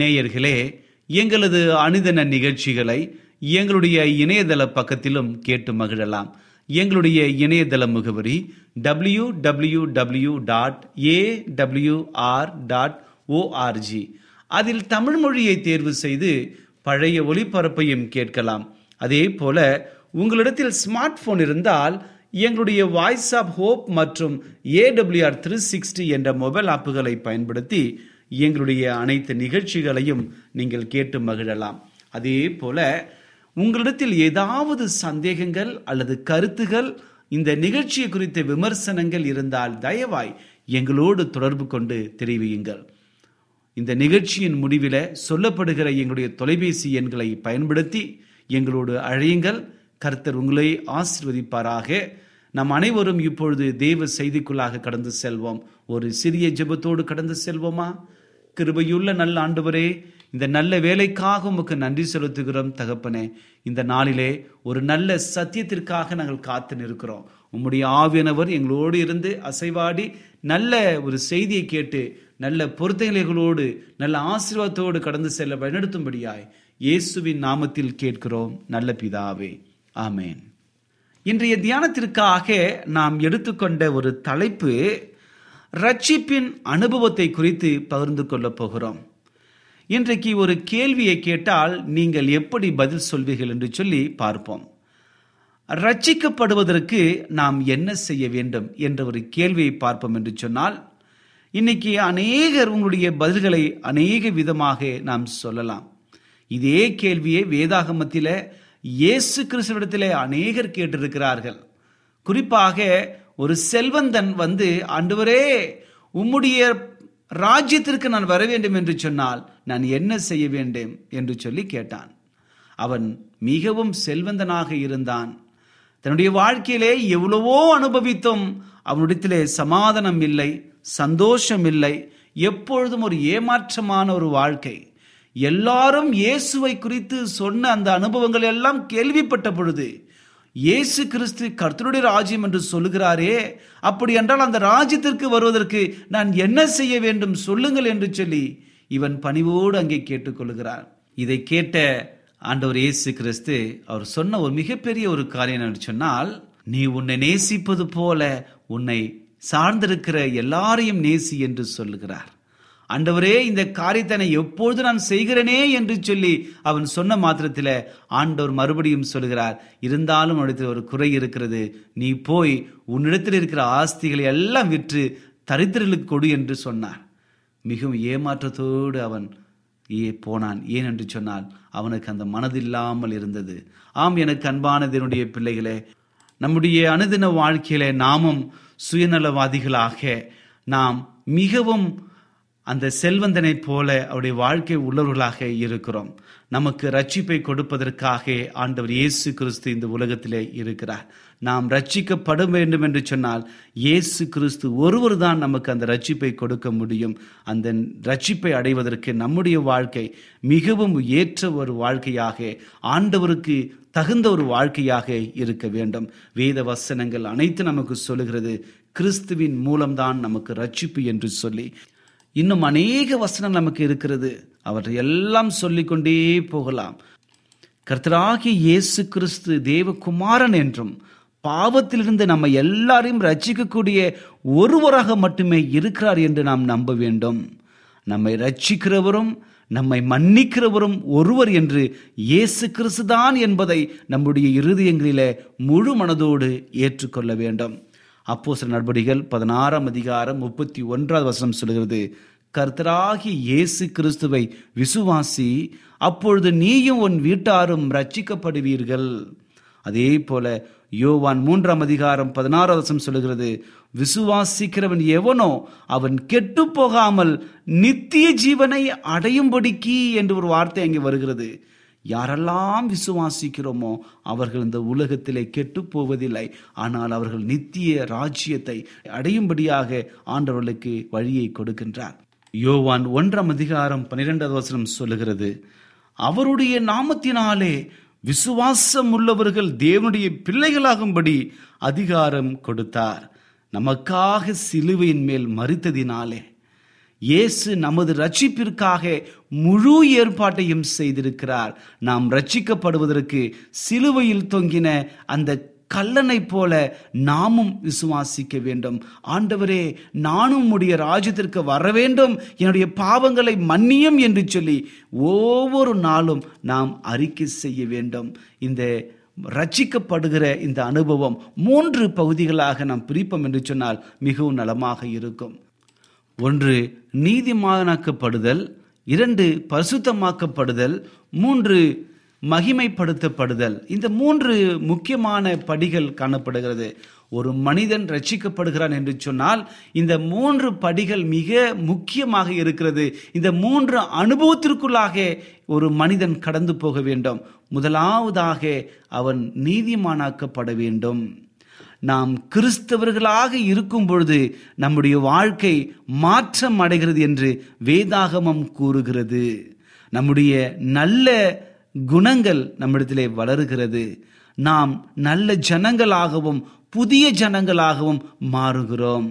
நேயர்களே எங்களது அனுதின நிகழ்ச்சிகளை எங்களுடைய இணையதள பக்கத்திலும் கேட்டு மகிழலாம். எங்களுடைய இணையதள முகவரி W W W dot A dot ORG அதில் தமிழ் மொழியை தேர்வு செய்து பழைய ஒளிபரப்பையும் கேட்கலாம். அதே போல உங்களிடத்தில் ஸ்மார்ட் போன் இருந்தால் எங்களுடைய வாய்ஸ் ஆப் ஹோப் மற்றும் ஏடபிள்யூஆர் த்ரீ சிக்ஸ்டி என்ற மொபைல் ஆப்புகளை பயன்படுத்தி எங்களுடைய அனைத்து நிகழ்ச்சிகளையும் நீங்கள் கேட்டு மகிழலாம். அதே போல உங்களிடத்தில் ஏதாவது சந்தேகங்கள் அல்லது கருத்துகள் இந்த நிகழ்ச்சியை குறித்த விமர்சனங்கள் இருந்தால் தயவாய் எங்களோடு தொடர்பு கொண்டு தெரிவியுங்கள். இந்த நிகழ்ச்சியின் முடிவில் சொல்லப்படுகிற எங்களுடைய தொலைபேசி எண்களை பயன்படுத்தி எங்களோடு அழையுங்கள். கர்த்தர் உங்களை ஆசிர்வதிப்பாராக. நம் அனைவரும் இப்பொழுது தேவ செய்திக்குள்ளாக கடந்து செல்வோம். ஒரு சிறிய ஜெபத்தோடு கடந்து செல்வோமா? கிருபையுள்ள நல்ல ஆண்டவரே இந்த நல்ல வேலைக்காக உமக்கு நன்றி செலுத்துகிறோம் தகப்பனே. இந்த நாளிலே ஒரு நல்ல சத்தியத்திற்காக நாங்கள் காத்து நிற்கிறோம். உம்முடைய ஆவியனவர் எங்களோடு இருந்து அசைவாடி நல்ல ஒரு செய்தியை கேட்டு நல்ல பொருத்தநிலைகளோடு நல்ல ஆசீர்வாதத்தோடு கடந்து செல்ல வழிநடத்தும்படியாய் இயேசுவின் நாமத்தில் கேட்கிறோம். நல்ல பிதாவே. ஆமேன். இன்றைய தியானத்திற்காக நாம் எடுத்துக்கொண்ட ஒரு தலைப்பு ரட்சிப்பின் அனுபவத்தை குறித்து பகிர்ந்து கொள்ளப் போகிறோம். இன்றைக்கு ஒரு கேள்வியை கேட்டால் நீங்கள் எப்படி பதில் சொல்வீர்கள் என்று சொல்லி பார்ப்போம். ரட்சிக்கப்படுவதற்கு நாம் என்ன செய்ய வேண்டும் என்ற ஒரு கேள்வியை பார்ப்போம் என்று சொன்னால் இன்னைக்கு அநேகர் உங்களுடைய பதில்களை அநேக விதமாக நாம் சொல்லலாம். இதே கேள்வியை வேதாகமத்தில இயேசு கிறிஸ்துவிடத்திலே அநேகர் கேட்டிருக்கிறார்கள். குறிப்பாக ஒரு செல்வந்தன் வந்து ஆண்டவரே உம்முடைய ராஜ்யத்திற்கு நான் வர வேண்டும் என்று சொன்னால் நான் என்ன செய்ய வேண்டும்? என்று சொல்லி கேட்டான். அவன் மிகவும் செல்வந்தனாக இருந்தான். தன்னுடைய வாழ்க்கையிலே எவ்வளவோ அனுபவித்தும் அவனிடத்திலே சமாதானம் இல்லை சந்தோஷம் இல்லை. எப்பொழுதும் ஒரு ஏமாற்றமான ஒரு வாழ்க்கை. எல்லாரும் இயேசுவை குறித்து சொன்ன அந்த அனுபவங்கள் எல்லாம் கேள்விப்பட்ட பொழுது இயேசு கிறிஸ்து கர்த்தருடைய ராஜ்யம் என்று சொல்லுகிறாரே. அப்படி என்றால் அந்த ராஜ்யத்திற்கு வருவதற்கு நான் என்ன செய்ய வேண்டும் சொல்லுங்கள் என்று சொல்லி இவன் பணிவோடு அங்கே கேட்டுக்கொள்கிறார் இதை கேட்ட ஆண்டவர் இயேசு கிறிஸ்து அவர் சொன்ன ஒரு மிகப்பெரிய ஒரு காரியம் என்று சொன்னால் நீ உன்னை நேசிப்பது போல உன்னை சார்ந்திருக்கிற எல்லாரையும் நேசி என்று சொல்லுகிறார். ஆண்டவரே இந்த காரியத்தை எப்பொழுது நான் செய்கிறேனே என்று சொல்லி அவன் சொன்ன மாத்திரத்தில் ஆண்டவர் மறுபடியும் சொல்கிறார் இருந்தாலும் அவனிடத்தில் ஒரு குறை இருக்கிறது. நீ போய் உன்னிடத்தில் இருக்கிற ஆஸ்திகளை எல்லாம் விற்று தரித்திரலுக்கு கொடு என்று சொன்னார். மிகவும் ஏமாற்றத்தோடு அவன் ஏ போனான். ஏன் என்று சொன்னால் அவனுக்கு அந்த மனதில்லாமல் இருந்தது. ஆம் எனக்கு அன்பானதனுடைய பிள்ளைகளே நம்முடைய அனுதின வாழ்க்கையில நாமும் சுயநலவாதிகளாக நாம் மிகவும் அந்த செல்வந்தனைப் போல அவருடைய வாழ்க்கை உள்ளவர்களாக இருக்கிறோம். நமக்கு ரட்சிப்பை கொடுப்பதற்காக ஆண்டவர் இயேசு கிறிஸ்து இந்த உலகத்திலே இருக்கிறார். நாம் ரட்சிக்கப்பட வேண்டும் என்று சொன்னால் இயேசு கிறிஸ்து ஒருவர் தான் நமக்கு அந்த ரட்சிப்பை கொடுக்க முடியும். அந்த ரட்சிப்பை அடைவதற்கு நம்முடைய வாழ்க்கை மிகவும் ஏற்ற ஒரு வாழ்க்கையாக ஆண்டவருக்கு தகுந்த ஒரு வாழ்க்கையாக இருக்க வேண்டும். வேத வசனங்கள் அனைத்து நமக்கு சொல்லுகிறது. கிறிஸ்துவின் மூலம்தான் நமக்கு ரட்சிப்பு என்று சொல்லி. இன்னும் அநேக வசனம் நமக்கு இருக்கிறது. அவற்றை எல்லாம் சொல்லிக்கொண்டே போகலாம். கர்த்தராகிய இயேசு கிறிஸ்து தேவகுமாரன் என்றும் பாவத்திலிருந்து நம்ம எல்லாரையும் ரட்சிக்கக்கூடிய ஒருவராக மட்டுமே இருக்கிறார் என்று நாம் நம்ப வேண்டும். நம்மை ரட்சிக்கிறவரும் நம்மை மன்னிக்கிறவரும் ஒருவர் என்று இயேசு கிறிஸ்துதான் என்பதை நம்முடைய இருதயங்களிலே முழு மனதோடு ஏற்றுக்கொள்ள வேண்டும். அப்போ சில நடவடிக்கைகள் பதினாறாம் அதிகாரம் முப்பத்தி ஒன்றாவது வசனம் சொல்கிறது கர்த்தராகி இயேசு கிறிஸ்துவை விசுவாசி அப்பொழுது நீயும் உன் வீட்டாரும் ரட்சிக்கப்படுவீர்கள் அதே போல யோவான் மூன்றாம் அதிகாரம் பதினாறாவது வசனம் சொல்லுகிறது. விசுவாசிக்கிறவன் எவனோ அவன் கெட்டு போகாமல் நித்திய ஜீவனை அடையும்படிக்கு என்று ஒரு வார்த்தை அங்கே வருகிறது. யாரெல்லாம் விசுவாசிக்கிறோமோ அவர்கள் இந்த உலகத்திலே கெட்டு போவதில்லை ஆனால் அவர்கள் நித்திய ராஜ்யத்தை அடையும்படியாக ஆண்டவர்களுக்கு வழியை கொடுக்கின்றார். யோவான் ஒன்றாம் அதிகாரம் பன்னிரெண்டாவது வசனம் சொல்லுகிறது அவருடைய நாமத்தினாலே விசுவாசம் உள்ளவர்கள் தேவனுடைய பிள்ளைகளாகும்படி அதிகாரம் கொடுத்தார். நமக்காக சிலுவையின் மேல் மறித்ததினாலே இயேசு நமது ரட்சிப்பிற்காக முழு ஏற்பாட்டையும் செய்திருக்கிறார். நாம் ரட்சிக்கப்படுவதற்கு சிலுவையில் தொங்கின அந்த கல்லனை போல நாமும் விசுவாசிக்க வேண்டும். ஆண்டவரே நானும் உடைய ராஜ்யத்திற்கு வர வேண்டும். என்னுடைய பாவங்களை மன்னியும் என்று சொல்லி ஒவ்வொரு நாளும் நாம் அறிக்கை செய்ய வேண்டும். இந்த ரட்சிக்கப்படுகிற இந்த அனுபவம் மூன்று பகுதிகளாக நாம் பிரிப்போம் என்று சொன்னால் மிகவும் நலமாக இருக்கும். ஒன்று நீதிமானாக்கப்படுதல். இரண்டு பரிசுத்தமாக்கப்படுதல். மூன்று மகிமைப்படுத்தப்படுதல். இந்த மூன்று முக்கியமான படிகள் காணப்படுகிறது. ஒரு மனிதன் ரட்சிக்கப்படுகிறான் என்று சொன்னால் இந்த மூன்று படிகள் மிக முக்கியமாக இருக்கிறது. இந்த மூன்று அனுபவத்திற்குள்ளாக ஒரு மனிதன் கடந்து போக வேண்டும். முதலாவதாக அவன் நீதிமானாக்கப்பட வேண்டும். நாம் கிறிஸ்தவர்களாக இருக்கும் பொழுது நம்முடைய வாழ்க்கை மாற்றம் அடைகிறது என்று வேதாகமம் கூறுகிறது. நம்முடைய நல்ல குணங்கள் நம்மிடத்திலே வளருகிறது. நாம் நல்ல ஜனங்களாகவும் புதிய ஜனங்களாகவும் மாறுகிறோம்.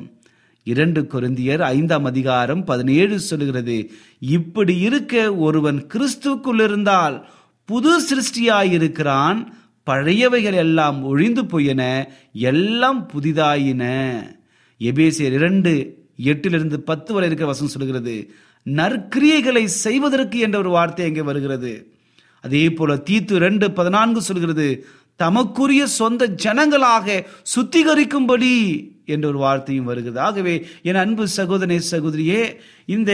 இரண்டு கொரிந்தியர் ஐந்தாம் அதிகாரம் பதினேழு சொல்கிறது இப்படி இருக்க ஒருவன் கிறிஸ்துக்குள் இருந்தால் புது சிருஷ்டியாயிருக்கிறான் பழையவைகள் எல்லாம் ஒழிந்து போயின எல்லாம் புதிதாயின. எபேசியர் இரண்டு எட்டிலிருந்து பத்து வரை இருக்கிற வசனம் சொல்கிறது நற்கிரியைகளை செய்வதற்கு என்ற ஒரு வார்த்தை அங்கே வருகிறது. அதே போல தீத்து ரெண்டு பதினான்கு சொல்கிறது தமக்குரிய சொந்த ஜனங்களாக சுத்திகரிக்கும்படி என்ற ஒரு வார்த்தையும் வருகிறது. ஆகவே என் அன்பு சகோதரே சகோதரியே இந்த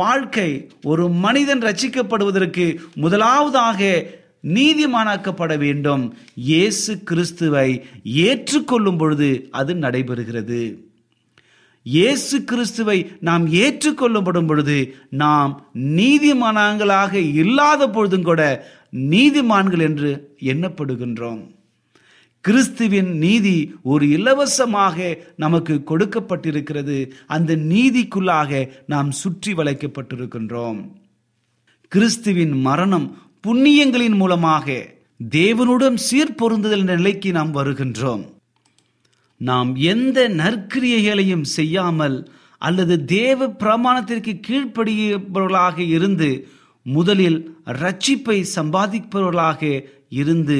வாழ்க்கை ஒரு மனிதன் ரச்சிக்கப்படுவதற்கு முதலாவதாக நீதிமானாக்கப்பட வேண்டும். இயேசு கிறிஸ்துவை ஏற்றுக்கொள்ளும் பொழுது அது நடைபெறுகிறது. இயேசு கிறிஸ்துவை நாம் ஏற்றுக்கொள்ளப்படும் பொழுது நாம் நீதிமானங்களாக இல்லாத பொழுதும் கூட நீதிமான்கள் என்று எண்ணப்படுகின்றோம். கிறிஸ்துவின் நீதி ஒரு இலவசமாக நமக்கு கொடுக்கப்பட்டிருக்கிறது. அந்த நீதிக்குள்ளாக நாம் சுற்றி வளைக்கப்பட்டிருக்கின்றோம். கிறிஸ்துவின் மரணம் புண்ணியங்களின் மூலமாக தேவனுடன் சீர்பொருந்துதல் நிலைக்கு நாம் வருகின்றோம். நாம் எந்த நற்கிரியைகளையும் செய்யாமல் அல்லது தேவ பிரமாணத்திற்கு கீழ்ப்படியவர்களாக இருந்து முதலில் ரட்சிப்பை சம்பாதிப்பவர்களாக இருந்து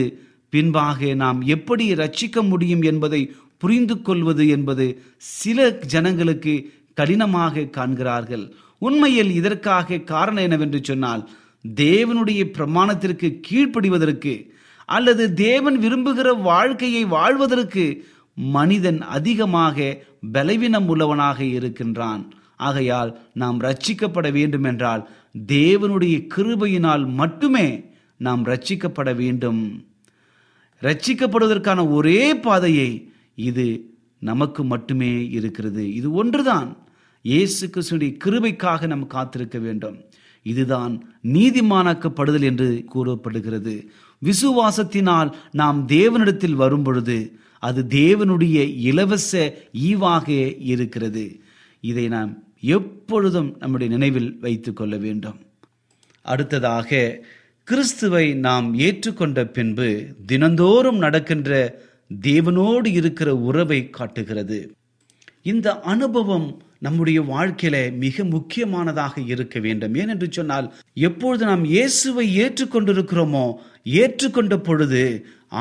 பின்பாக நாம் எப்படி ரட்சிக்க முடியும் என்பதை புரிந்து கொள்வது என்பது சில ஜனங்களுக்கு கடினமாக காண்கிறார்கள். உண்மையில் இதற்காக காரணம் என்னவென்று சொன்னால் தேவனுடைய பிரமாணத்திற்கு கீழ்ப்படிவதற்கு அல்லது தேவன் விரும்புகிற வாழ்க்கையை வாழ்வதற்கு மனிதன் அதிகமாக பலவீனம் உள்ளவனாக இருக்கின்றான். ஆகையால் நாம் ரட்சிக்கப்பட வேண்டும் என்றால் தேவனுடைய கிருபையினால் மட்டுமே நாம் ரட்சிக்கப்பட வேண்டும். ரட்சிக்கப்படுவதற்கான ஒரே பாதையை இது நமக்கு மட்டுமே இருக்கிறது. இது ஒன்றுதான். இயேசு கிருஷ்ணனுடைய கிருபைக்காக நாம் காத்திருக்க வேண்டும். இதுதான் நீதிமானாக்கப்படுதல் என்று கூறப்படுகிறது. விசுவாசத்தினால் நாம் தேவனிடத்தில் வரும்பொழுது அது தேவனுடைய இலவச ஈவாக இருக்கிறது. இதை நாம் எப்பொழுதும் நம்முடைய நினைவில் வைத்து கொள்ள வேண்டும். அடுத்ததாக கிறிஸ்துவை நாம் ஏற்றுக்கொண்ட பின்பு தினந்தோறும் நடக்கின்ற தேவனோடு இருக்கிற உறவை காட்டுகிறது. இந்த அனுபவம் நம்முடைய வாழ்க்கையில மிக முக்கியமானதாக இருக்க வேண்டும். ஏனென்று சொன்னால் எப்பொழுது நாம் இயேசுவை ஏற்றுக்கொண்டிருக்கிறோமோ ஏற்றுக்கொண்ட பொழுது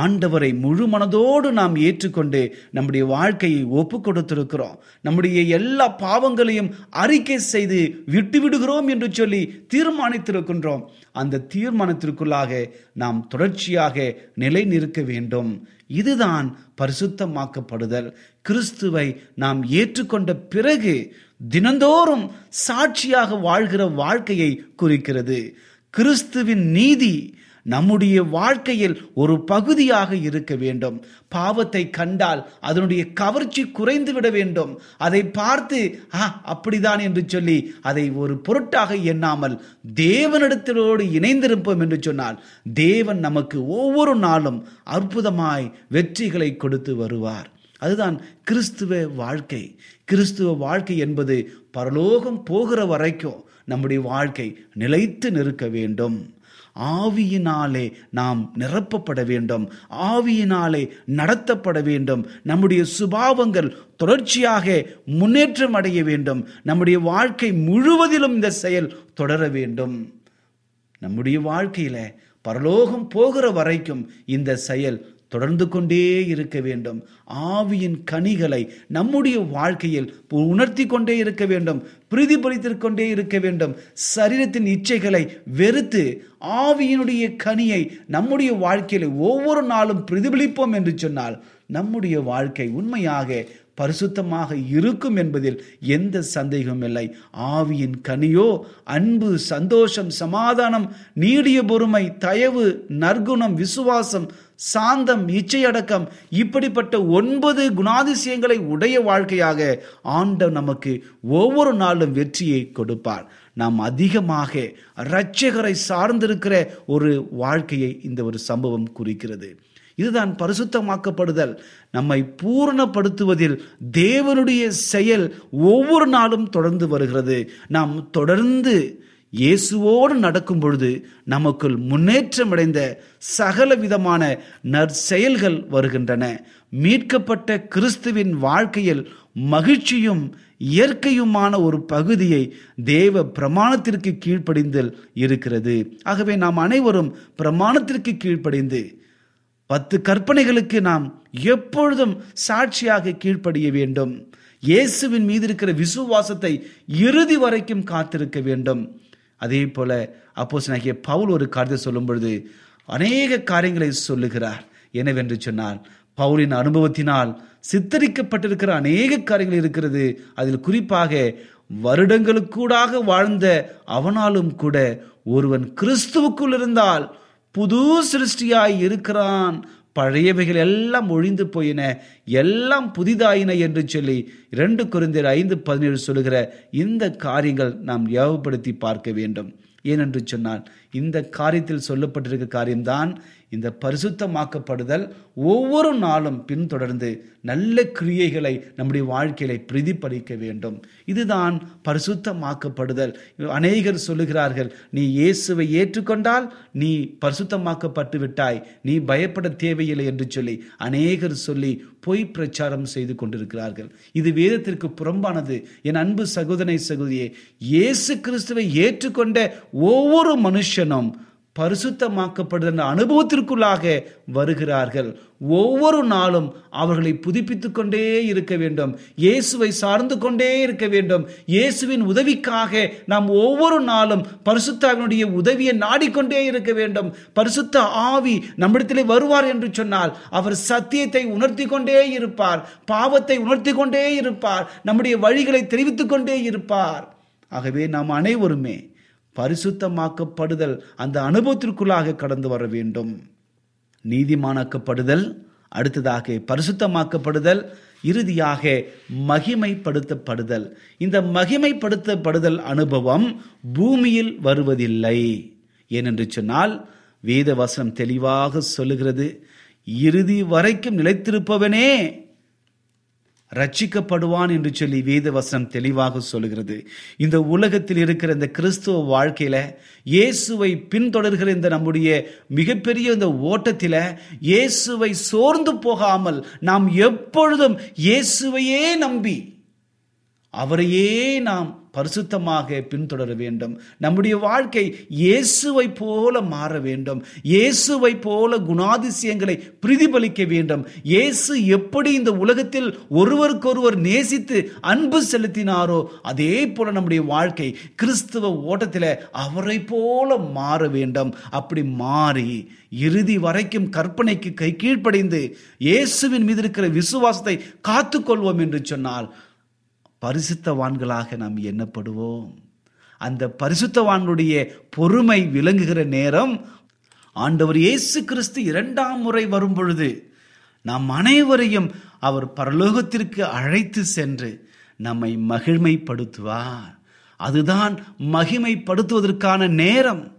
ஆண்டவரை முழு மனதோடு நாம் ஏற்றுக்கொண்டு நம்முடைய வாழ்க்கையை ஒப்பு கொடுத்திருக்கிறோம். நம்முடைய எல்லா பாவங்களையும் அறிக்கை செய்து விட்டு விடுகிறோம் என்று சொல்லி தீர்மானித்திருக்கின்றோம். அந்த தீர்மானத்திற்குள்ளாக நாம் தொடர்ச்சியாக நிலை நிற்க வேண்டும். இதுதான் பரிசுத்தமாக்கப்படுதல். கிறிஸ்துவை நாம் ஏற்றுக்கொண்ட பிறகு தினந்தோறும் சாட்சியாக வாழ்கிற வாழ்க்கையை குறிக்கிறது. கிறிஸ்துவின் நீதி நம்முடைய வாழ்க்கையில் ஒரு பகுதியாக இருக்க வேண்டும். பாவத்தை கண்டால் அதனுடைய கவர்ச்சி குறைந்து விட வேண்டும். அதை பார்த்து ஆ அப்படிதான் என்று சொல்லி அதை ஒரு பொருட்டாக எண்ணாமல் தேவனிடத்திலோடு இணைந்திருப்போம் என்று சொன்னால் தேவன் நமக்கு ஒவ்வொரு நாளும் அற்புதமாய் வெற்றிகளை கொடுத்து வருவார். அதுதான் கிறிஸ்துவ வாழ்க்கை. கிறிஸ்துவ வாழ்க்கை என்பது பரலோகம் போகிற வரைக்கும் நம்முடைய வாழ்க்கை நிலைத்து நிற்க வேண்டும். ஆவியினாலே நாம் நிரப்பப்பட வேண்டும். ஆவியினாலே நடத்தப்பட வேண்டும். நம்முடைய சுபாவங்கள் தொடர்ச்சியாக முன்னேற்றம் அடைய வேண்டும். நம்முடைய வாழ்க்கை முழுவதிலும் இந்த செயல் தொடர வேண்டும். நம்முடைய வாழ்க்கையில பரலோகம் போகிற வரைக்கும் இந்த செயல் தொடர்ந்து கொண்டே இருக்க வேண்டும். ஆவியின் கனிகளை நம்முடைய வாழ்க்கையில் உணர்த்தி கொண்டே இருக்க வேண்டும். பிரதிபலித்துக் கொண்டே இருக்க வேண்டும். சரீரத்தின் இச்சைகளை வெறுத்து ஆவியினுடைய கனியை நம்முடைய வாழ்க்கையில் ஒவ்வொரு நாளும் பிரதிபலிப்போம் என்று சொன்னால் நம்முடைய வாழ்க்கை உண்மையாக பரிசுத்தமாக இருக்கும் என்பதில் எந்த சந்தேகமும் இல்லை. ஆவியின் கனியோ அன்பு சந்தோஷம் சமாதானம் நீடிய பொறுமை தயவு நற்குணம் விசுவாசம் சாந்தம் இச்சையடக்கம் இப்படிப்பட்ட ஒன்பது குணாதிசயங்களை உடைய வாழ்க்கையாக ஆண்டவர் நமக்கு ஒவ்வொரு நாளும் வெற்றியை கொடுப்பார். நாம் அதிகமாக இரட்சகரை சார்ந்திருக்கிற ஒரு வாழ்க்கையை இந்த ஒரு சம்பவம் குறிக்கிறது. இதுதான் பரிசுத்தமாக்கப்படுதல். நம்மை பூரணப்படுத்துவதில் தேவனுடைய செயல் ஒவ்வொரு நாளும் தொடர்ந்து வருகிறது. நாம் தொடர்ந்து இயேசுவோடு நடக்கும் பொழுது நமக்குள் முன்னேற்றம் அடைந்த சகல விதமான நற்செயல்கள் வருகின்றன. மீட்கப்பட்ட கிறிஸ்துவின் வாழ்க்கையில் மகிழ்ச்சியும் இயற்கையுமான ஒரு பகுதியை தேவ பிரமாணத்திற்கு கீழ்ப்படிந்தல் இருக்கிறது. ஆகவே நாம் அனைவரும் பிரமாணத்திற்கு கீழ்ப்படிந்து பத்து கற்பனைகளுக்கு நாம் எப்பொழுதும் சாட்சியாக கீழ்ப்படிய வேண்டும். இயேசுவின் மீது இருக்கிற விசுவாசத்தை இறுதி வரைக்கும் காத்திருக்க வேண்டும். அதே போல அப்போஸ்தலனாகிய பவுல் ஒரு காரியத்தை சொல்லும் பொழுது அநேக காரியங்களை சொல்லுகிறார். என்னவென்று சொன்னால் பவுலின் அனுபவத்தினால் சித்தரிக்கப்பட்டிருக்கிற அநேக காரியங்கள் இருக்கிறது. அதில் குறிப்பாக வருடங்களுக்கூடாக வாழ்ந்த அவனாலும் கூட ஒருவன் கிறிஸ்துவுக்குள் இருந்தால் புது சிருஷ்டியாய் இருக்கிறான் பழையவைகள் எல்லாம் ஒழிந்து போயின எல்லாம் புதிதாயின என்று சொல்லி இரண்டு குருந்தர் ஐந்து பதினேழு சொல்லுகிற இந்த காரியங்கள் நாம் ஞாபகப்படுத்தி பார்க்க வேண்டும். ஏனென்று சொன்னால் இந்த காரியத்தில் சொல்லப்பட்டிருக்க காரியம்தான் இந்த பரிசுத்தமாக்கப்படுதல் ஒவ்வொரு நாளும் பின்தொடர்ந்து நல்ல கிரியைகளை நம்முடைய வாழ்க்கையில பிரதிபலிக்க வேண்டும். இதுதான் பரிசுத்தமாக்கப்படுதல். அநேகர் சொல்லுகிறார்கள் நீ இயேசுவை ஏற்றுக்கொண்டால் நீ பரிசுத்தமாக்கப்பட்டு விட்டாய் நீ பயப்பட தேவையில்லை என்று சொல்லி அநேகர் சொல்லி பொய் பிரச்சாரம் செய்து கொண்டிருக்கிறார்கள். இது வேதத்திற்கு புறம்பானது. என் அன்பு சகோதரனை சகோதரியே இயேசு கிறிஸ்துவை ஏற்றுக்கொண்ட ஒவ்வொரு மனுஷனும் பரிசுத்தமாக்கப்படுகிற அனுபவத்திற்குள்ளாக வருகிறார்கள். ஒவ்வொரு நாளும் அவர்களை புதுப்பித்து கொண்டே இருக்க வேண்டும். இயேசுவை சார்ந்து கொண்டே இருக்க வேண்டும். இயேசுவின் உதவிக்காக நாம் ஒவ்வொரு நாளும் பரிசுத்தாவினுடைய உதவியை நாடிக்கொண்டே இருக்க வேண்டும். பரிசுத்த ஆவி நம்மிடத்திலே வருவார் என்று சொன்னால் அவர் சத்தியத்தை உணர்த்தி கொண்டே இருப்பார். பாவத்தை உணர்த்தி கொண்டே இருப்பார். நம்முடைய வழிகளை தெரிவித்துக் கொண்டே இருப்பார். ஆகவே நாம் அனைவருமே பரிசுத்தமாக்கப்படுதல் அந்த அனுபவத்திற்குள்ளாக கடந்து வர வேண்டும். நீதிமானாக்கப்படுதல் அடுத்ததாக பரிசுத்தமாக்கப்படுதல் இறுதியாக மகிமைப்படுத்தப்படுதல். இந்த மகிமைப்படுத்தப்படுதல் அனுபவம் பூமியில் வருவதில்லை. ஏனென்று சொன்னால் வேதவசனம் தெளிவாக சொல்லுகிறது இறுதி வரைக்கும் நிலைத்திருப்பவனே ரட்சிக்கப்படுவான் என்று சொல்லி வேத வசனம் தெளிவாக சொல்லுகிறது. இந்த உலகத்தில் இருக்கிற இந்த கிறிஸ்துவ வாழ்க்கையில இயேசுவை பின்தொடர்கிற இந்த நம்முடைய மிகப்பெரிய இந்த ஓட்டத்தில இயேசுவை சோர்ந்து போகாமல் நாம் எப்பொழுதும் இயேசுவையே நம்பி அவரையே நாம் பரிசுத்தமாக பின்தொடர வேண்டும். நம்முடைய வாழ்க்கை இயேசுவை போல மாற வேண்டும். இயேசுவை போல குணாதிசயங்களை பிரதிபலிக்க வேண்டும். இயேசு எப்படி இந்த உலகத்தில் ஒருவருக்கொருவர் நேசித்து அன்பு செலுத்தினாரோ அதே போல நம்முடைய வாழ்க்கை கிறிஸ்துவ ஓட்டத்தில் அவரை போல மாற வேண்டும். அப்படி மாறி இறுதி வரைக்கும் கற்பனைக்கு கை கீழ்ப்படைந்து இயேசுவின் மீது இருக்கிற விசுவாசத்தை காத்துக்கொள்வோம் என்று சொன்னால் பரிசுத்தவான்களாக நாம் எண்ணப்படுவோம். அந்த பரிசுத்தவான்களுடைய பொறுமை விளங்குகிற நேரம் ஆண்டவர் இயேசு கிறிஸ்து இரண்டாம் முறை வரும் பொழுது நாம் அனைவரையும் அவர் பரலோகத்திற்கு அழைத்து சென்று நம்மை மகிழ்மைப்படுத்துவார். அதுதான் மகிமைப்படுத்துவதற்கான நேரம்.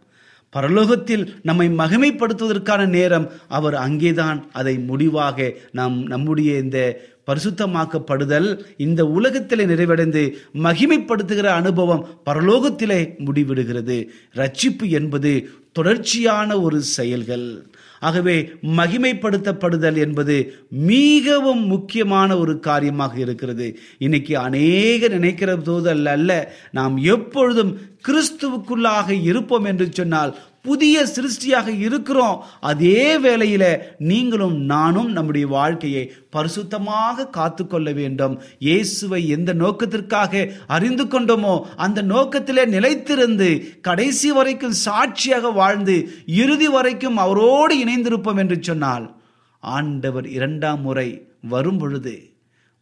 பரலோகத்தில் நம்மை மகிமைப்படுத்துவதற்கான நேரம். அவர் அங்கேதான் அதை முடிவாக நாம் நம்முடைய இந்த பரிசுத்தமாக்கப்படுதல் இந்த உலகத்திலே நிறைவடைந்து மகிமைப்படுத்துகிற அனுபவம் பரலோகத்திலே முடிவிடுகிறது. ரட்சிப்பு என்பது தொடர்ச்சியான ஒரு செயல்கள். ஆகவே மகிமைப்படுத்தப்படுதல் என்பது மிகவும் முக்கியமான ஒரு காரியமாக இருக்கிறது. இன்னைக்கு அநேக நினைக்கிற போது அல்ல அல்ல நாம் எப்பொழுதும் கிறிஸ்துவுக்குள்ளாக இருப்போம் என்று சொன்னால் புதிய சிருஷ்டியாக இருக்கிறோம். அதே வேளையில நீங்களும் நானும் நம்முடைய வாழ்க்கையை பரிசுத்தமாக காத்துக்கொள்ள வேண்டும். இயேசுவை எந்த நோக்கத்திற்காக அறிந்து கொண்டோமோ அந்த நோக்கத்திலே நிலைத்திருந்து கடைசி வரைக்கும் சாட்சியாக வாழ்ந்து இறுதி வரைக்கும் அவரோடு இணைந்திருப்போம் என்று சொன்னால் ஆண்டவர் இரண்டாம் முறை வரும் பொழுது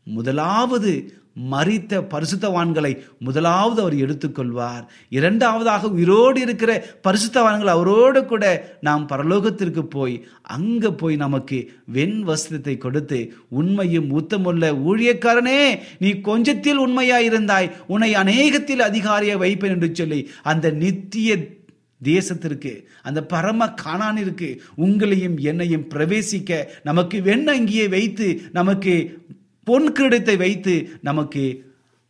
முதலாவது மறித்த பரிசுத்தவான்களை முதலாவது அவர் எடுத்துக்கொள்வார். இரண்டாவதாக உயிரோடு இருக்கிற பரிசுத்தவான்கள் அவரோடு கூட நாம் பரலோகத்திற்கு போய் அங்கே போய் நமக்கு வெண் வஸ்திரத்தை கொடுத்து உண்மையும் ஊத்தமுள்ள ஊழியக்காரனே நீ கொஞ்சத்தில் உண்மையாயிருந்தாய் உன்னை அநேகத்தில் அதிகாரியை வைப்பேன் என்று சொல்லி அந்த நித்திய தேசத்திற்கு அந்த பரம காணானிற்கு உங்களையும் என்னையும் பிரவேசிக்க நமக்கு வெண்ணங்கியை வைத்து நமக்கு பொன் கிரீடத்தை வைத்து நமக்கு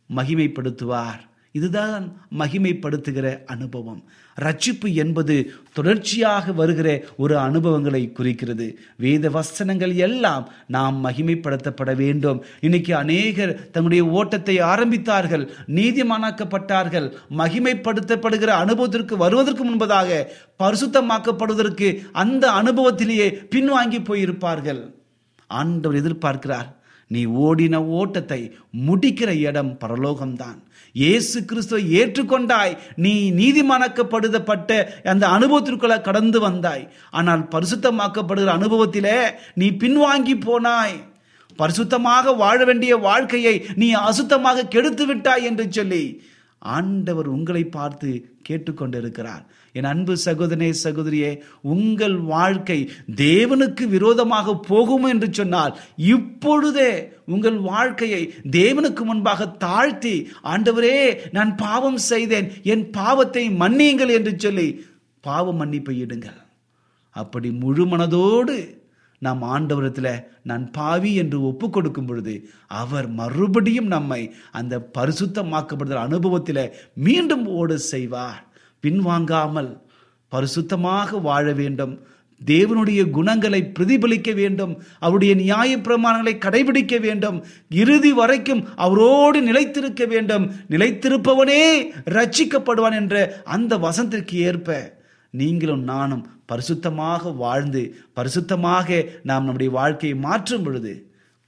மகிமைப்படுத்துவார். இதுதான் மகிமைப்படுத்துகிற அனுபவம். ரட்சிப்பு என்பது தொடர்ச்சியாக வருகிற ஒரு அனுபவங்களை குறிக்கிறது. வேத வசனங்கள் எல்லாம் நாம் மகிமைப்படுத்தப்பட வேண்டும். இன்னைக்கு அநேகர் தங்களுடைய ஓட்டத்தை ஆரம்பித்தார்கள் நீதிமானாக்கப்பட்டார்கள் மகிமைப்படுத்தப்படுகிற அனுபவத்திற்கு வருவதற்கு முன்பதாக பரிசுத்தமாக்கப்படுவதற்கு அந்த அனுபவத்திலேயே பின்வாங்கி போயிருப்பார்கள். ஆண்டவர் எதிர்பார்க்கிறார் நீ ஓடின ஓட்டத்தை முடிக்கிற இடம் பரலோகம்தான். இயேசு கிறிஸ்துவை ஏற்றுக்கொண்டாய். நீ நீதிமானக்கப்படுதப்பட்ட அந்த அனுபவத்திற்குள்ள கடந்து வந்தாய். ஆனால் பரிசுத்தமாக்கப்படுகிற அனுபவத்திலே நீ பின்வாங்கி போனாய். பரிசுத்தமாக வாழ வேண்டிய வாழ்க்கையை நீ அசுத்தமாக கெடுத்து விட்டாய் என்று சொல்லி ஆண்டவர் உங்களை பார்த்து கேட்டுக்கொண்டிருக்கிறார். என் அன்பு சகோதரனே சகோதரியே உங்கள் வாழ்க்கை தேவனுக்கு விரோதமாக போகும் என்று சொன்னால் இப்பொழுதே உங்கள் வாழ்க்கையை தேவனுக்கு முன்பாக தாழ்த்தி ஆண்டவரே நான் பாவம் செய்தேன் என் பாவத்தை மன்னியுங்கள் என்று சொல்லி பாவ மன்னிப்பை இடுங்கள். அப்படி முழு மனதோடு நாம் ஆண்டவரத்தில் நான் பாவி என்று ஒப்பு கொடுக்கும் பொழுது அவர் மறுபடியும் நம்மை அந்த பரிசுத்தமாக்கப்படுதல் அனுபவத்தில் மீண்டும் ஓட செய்வார். பின்வாங்காமல் பரிசுத்தமாக வாழ வேண்டும். தேவனுடைய குணங்களை பிரதிபலிக்க வேண்டும். அவருடைய நியாய பிரமாணங்களை கடைபிடிக்க வேண்டும். இறுதி வரைக்கும் அவரோடு நிலைத்திருக்க வேண்டும். நிலைத்திருப்பவனே ரட்சிக்கப்படுவான் என்ற அந்த வசந்திற்கு ஏற்ப நீங்களும் நானும் பரிசுத்தமாக வாழ்ந்து பரிசுத்தமாக நாம் நம்முடைய வாழ்க்கையை மாற்றும் பொழுது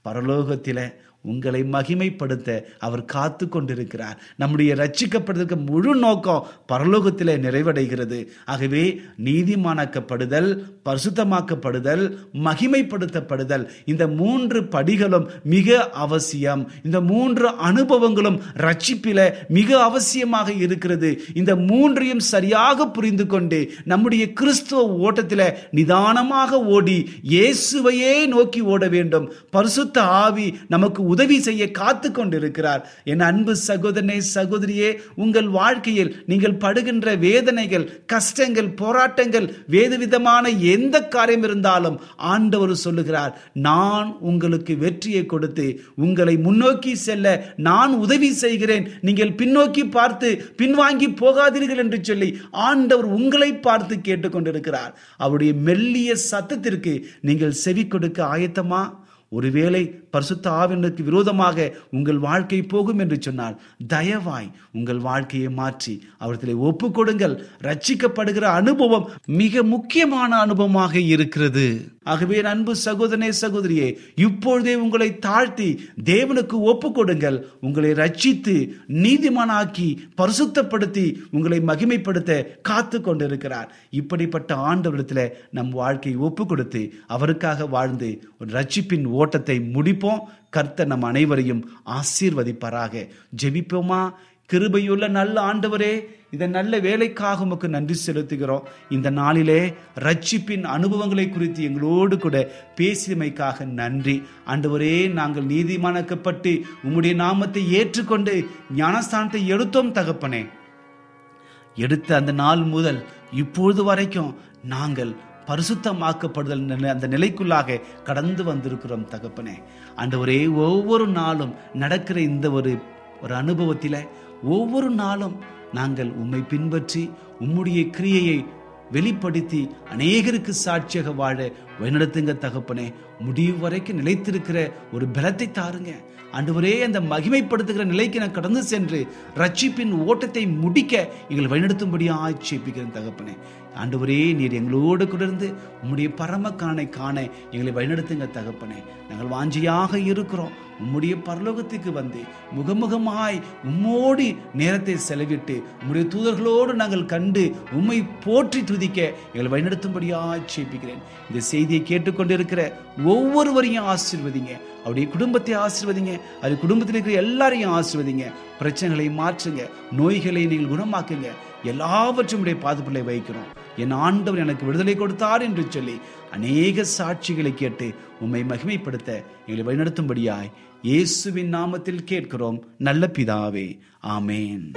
பரலோகத்தில் உங்களை மகிமைப்படுத்த அவர் காத்து கொண்டிருக்கிறார் நம்முடைய ரட்சிக்கப்படுவதற்கு முழு நோக்கம் பரலோகத்தில் நிறைவடைகிறது. ஆகவே நீதிமானாக்கப்படுதல் பரிசுத்தமாக்கப்படுதல் மகிமைப்படுத்தப்படுதல் இந்த மூன்று படிகளும் மிக அவசியம். இந்த மூன்று அனுபவங்களும் ரட்சிப்பில மிக அவசியமாக இருக்கிறது. இந்த மூன்றையும் சரியாக புரிந்து கொண்டு நம்முடைய கிறிஸ்துவ ஓட்டத்தில் நிதானமாக ஓடி இயேசுவையே நோக்கி ஓட வேண்டும். பரிசுத்த ஆவி நமக்கு உதவி செய்ய காத்து கொண்டிருக்கிறார் என் அன்பு சகோதரனே சகோதரியே உங்கள் வாழ்க்கையில் நீங்கள் படுகின்ற வேதனைகள் கஷ்டங்கள் போராட்டங்கள் வேறு விதமான எந்த காரியம் இருந்தாலும் ஆண்டவர் சொல்லுகிறார் நான் உங்களுக்கு வெற்றியை கொடுத்து உங்களை முன்னோக்கி செல்ல நான் உதவி செய்கிறேன். நீங்கள் பின்னோக்கி பார்த்து பின்வாங்கி போகாதீர்கள் என்று சொல்லி ஆண்டவர் உங்களை பார்த்து கேட்டுக்கொண்டிருக்கிறார். அவருடைய மெல்லிய சத்தத்திற்கு நீங்கள் செவி கொடுக்க ஆயத்தமா? ஒருவேளை பரிசுத்த ஆவினருக்கு விரோதமாக உங்கள் வாழ்க்கை போகும் என்று சொன்னால் தயவாய் உங்கள் வாழ்க்கையை மாற்றி அவர்களை ஒப்பு கொடுங்கள் ரட்சிக்கப்படுகிற அனுபவம் மிக முக்கியமான அனுபவமாக இருக்கிறது. ஆகவே அன்பு சகோதரனே சகோதரியே இப்பொழுதே உங்களை தாழ்த்தி தேவனுக்கு ஒப்பு கொடுங்கள் உங்களை ரட்சித்து நீதிமானாக்கி பரிசுத்தப்படுத்தி உங்களை மகிமைப்படுத்த காத்து கொண்டிருக்கிறார். இப்படிப்பட்ட ஆண்டவரிடத்தில் நம் வாழ்க்கையை ஒப்பு கொடுத்து அவருக்காக வாழ்ந்து ஒரு ரட்சிப்பின் ஓட்டத்தை முடிப்போம். கர்த்தர் நம் அனைவரையும் ஆசீர்வதிப்பாராக. ஜெபிப்போமா? கிருபையுள்ள நல்ல ஆண்டவரே இந்த நல்ல வேலைக்காக உமக்கு நன்றி செலுத்துகிறோம். இந்த நாளிலே ரட்சிப்பின் அனுபவங்களை குறித்து எங்களோடு கூட பேசியமைக்காக நன்றி. ஆண்டவரே நாங்கள் நீதிமானக்கப்பட்டு உம்முடைய நாமத்தை ஏற்றுக்கொண்டு ஞானஸ்தானத்தை எடுத்தோம் தகப்பனே. எடுத்த அந்த நாள் முதல் இப்பொழுது வரைக்கும் நாங்கள் பரிசுத்தமாக்கப்படுதல் அந்த நிலைக்குள்ளாக கடந்து வந்திருக்கிறோம் தகப்பனே. ஆண்டவரே ஒவ்வொரு நாளும் நடக்கிற இந்த ஒரு ஒரு அனுபவத்தில் ஒவ்வொரு நாளும் நாங்கள் உம்மை பின்பற்றி உம்முடைய கிரியையை வெளிப்படுத்தி அநேகருக்கு சாட்சியாக வாழ வழிநடத்துங்க தகப்பனே. முடிவு வரைக்கும் நிலைத்திருக்கிற ஒரு பலத்தை தாருங்க. அன்றுவரே அந்த மகிமைப்படுத்துகிற நிலைக்கு நான் கடந்து சென்று ரட்சிப்பின் ஓட்டத்தை முடிக்க எங்களை வழிநடத்தும்படி ஆட்சேபிக்கிறேன் தகப்பனே. ஆண்டவரே நீர் எங்களோடு குடர்ந்து இருந்து உம்முடைய பரமக்கானை காண எங்களை வழிநடத்துங்க தகப்பனே. நாங்கள் வாஞ்சியாக இருக்கிறோம். உம்முடைய பரலோகத்துக்கு வந்து முகமுகமாய் உம்மோடி நேரத்தை செலவிட்டு உம்முடைய தூதர்களோடு நாங்கள் கண்டு உம்மை போற்றி துதிக்க எங்களை வழிநடத்தும்படியாக சேப்பிக்கிறேன் இந்த செய்தியை கேட்டுக்கொண்டிருக்கிற ஒவ்வொருவரையும் ஆசிர்வதிங்க. அவருடைய குடும்பத்தை ஆசீர்வதிங்க. அது குடும்பத்தில் இருக்கிற எல்லாரையும் ஆசிர்வதிங்க. பிரச்சனைகளை மாற்றுங்க. நோய்களை நீங்கள் குணமாக்குங்க. எல்லாவற்றும் உடைய பாதுகாப்பில் வைக்கிறோம். என் ஆண்டவர் எனக்கு விடுதலை கொடுத்தார் என்று சொல்லி அநேக சாட்சிகளை கேட்டு உம்மை மகிமைப்படுத்த எங்களை வழிநடத்தும்படியாய் இயேசுவின் நாமத்தில் கேட்கிறோம். நல்ல பிதாவே. ஆமேன்.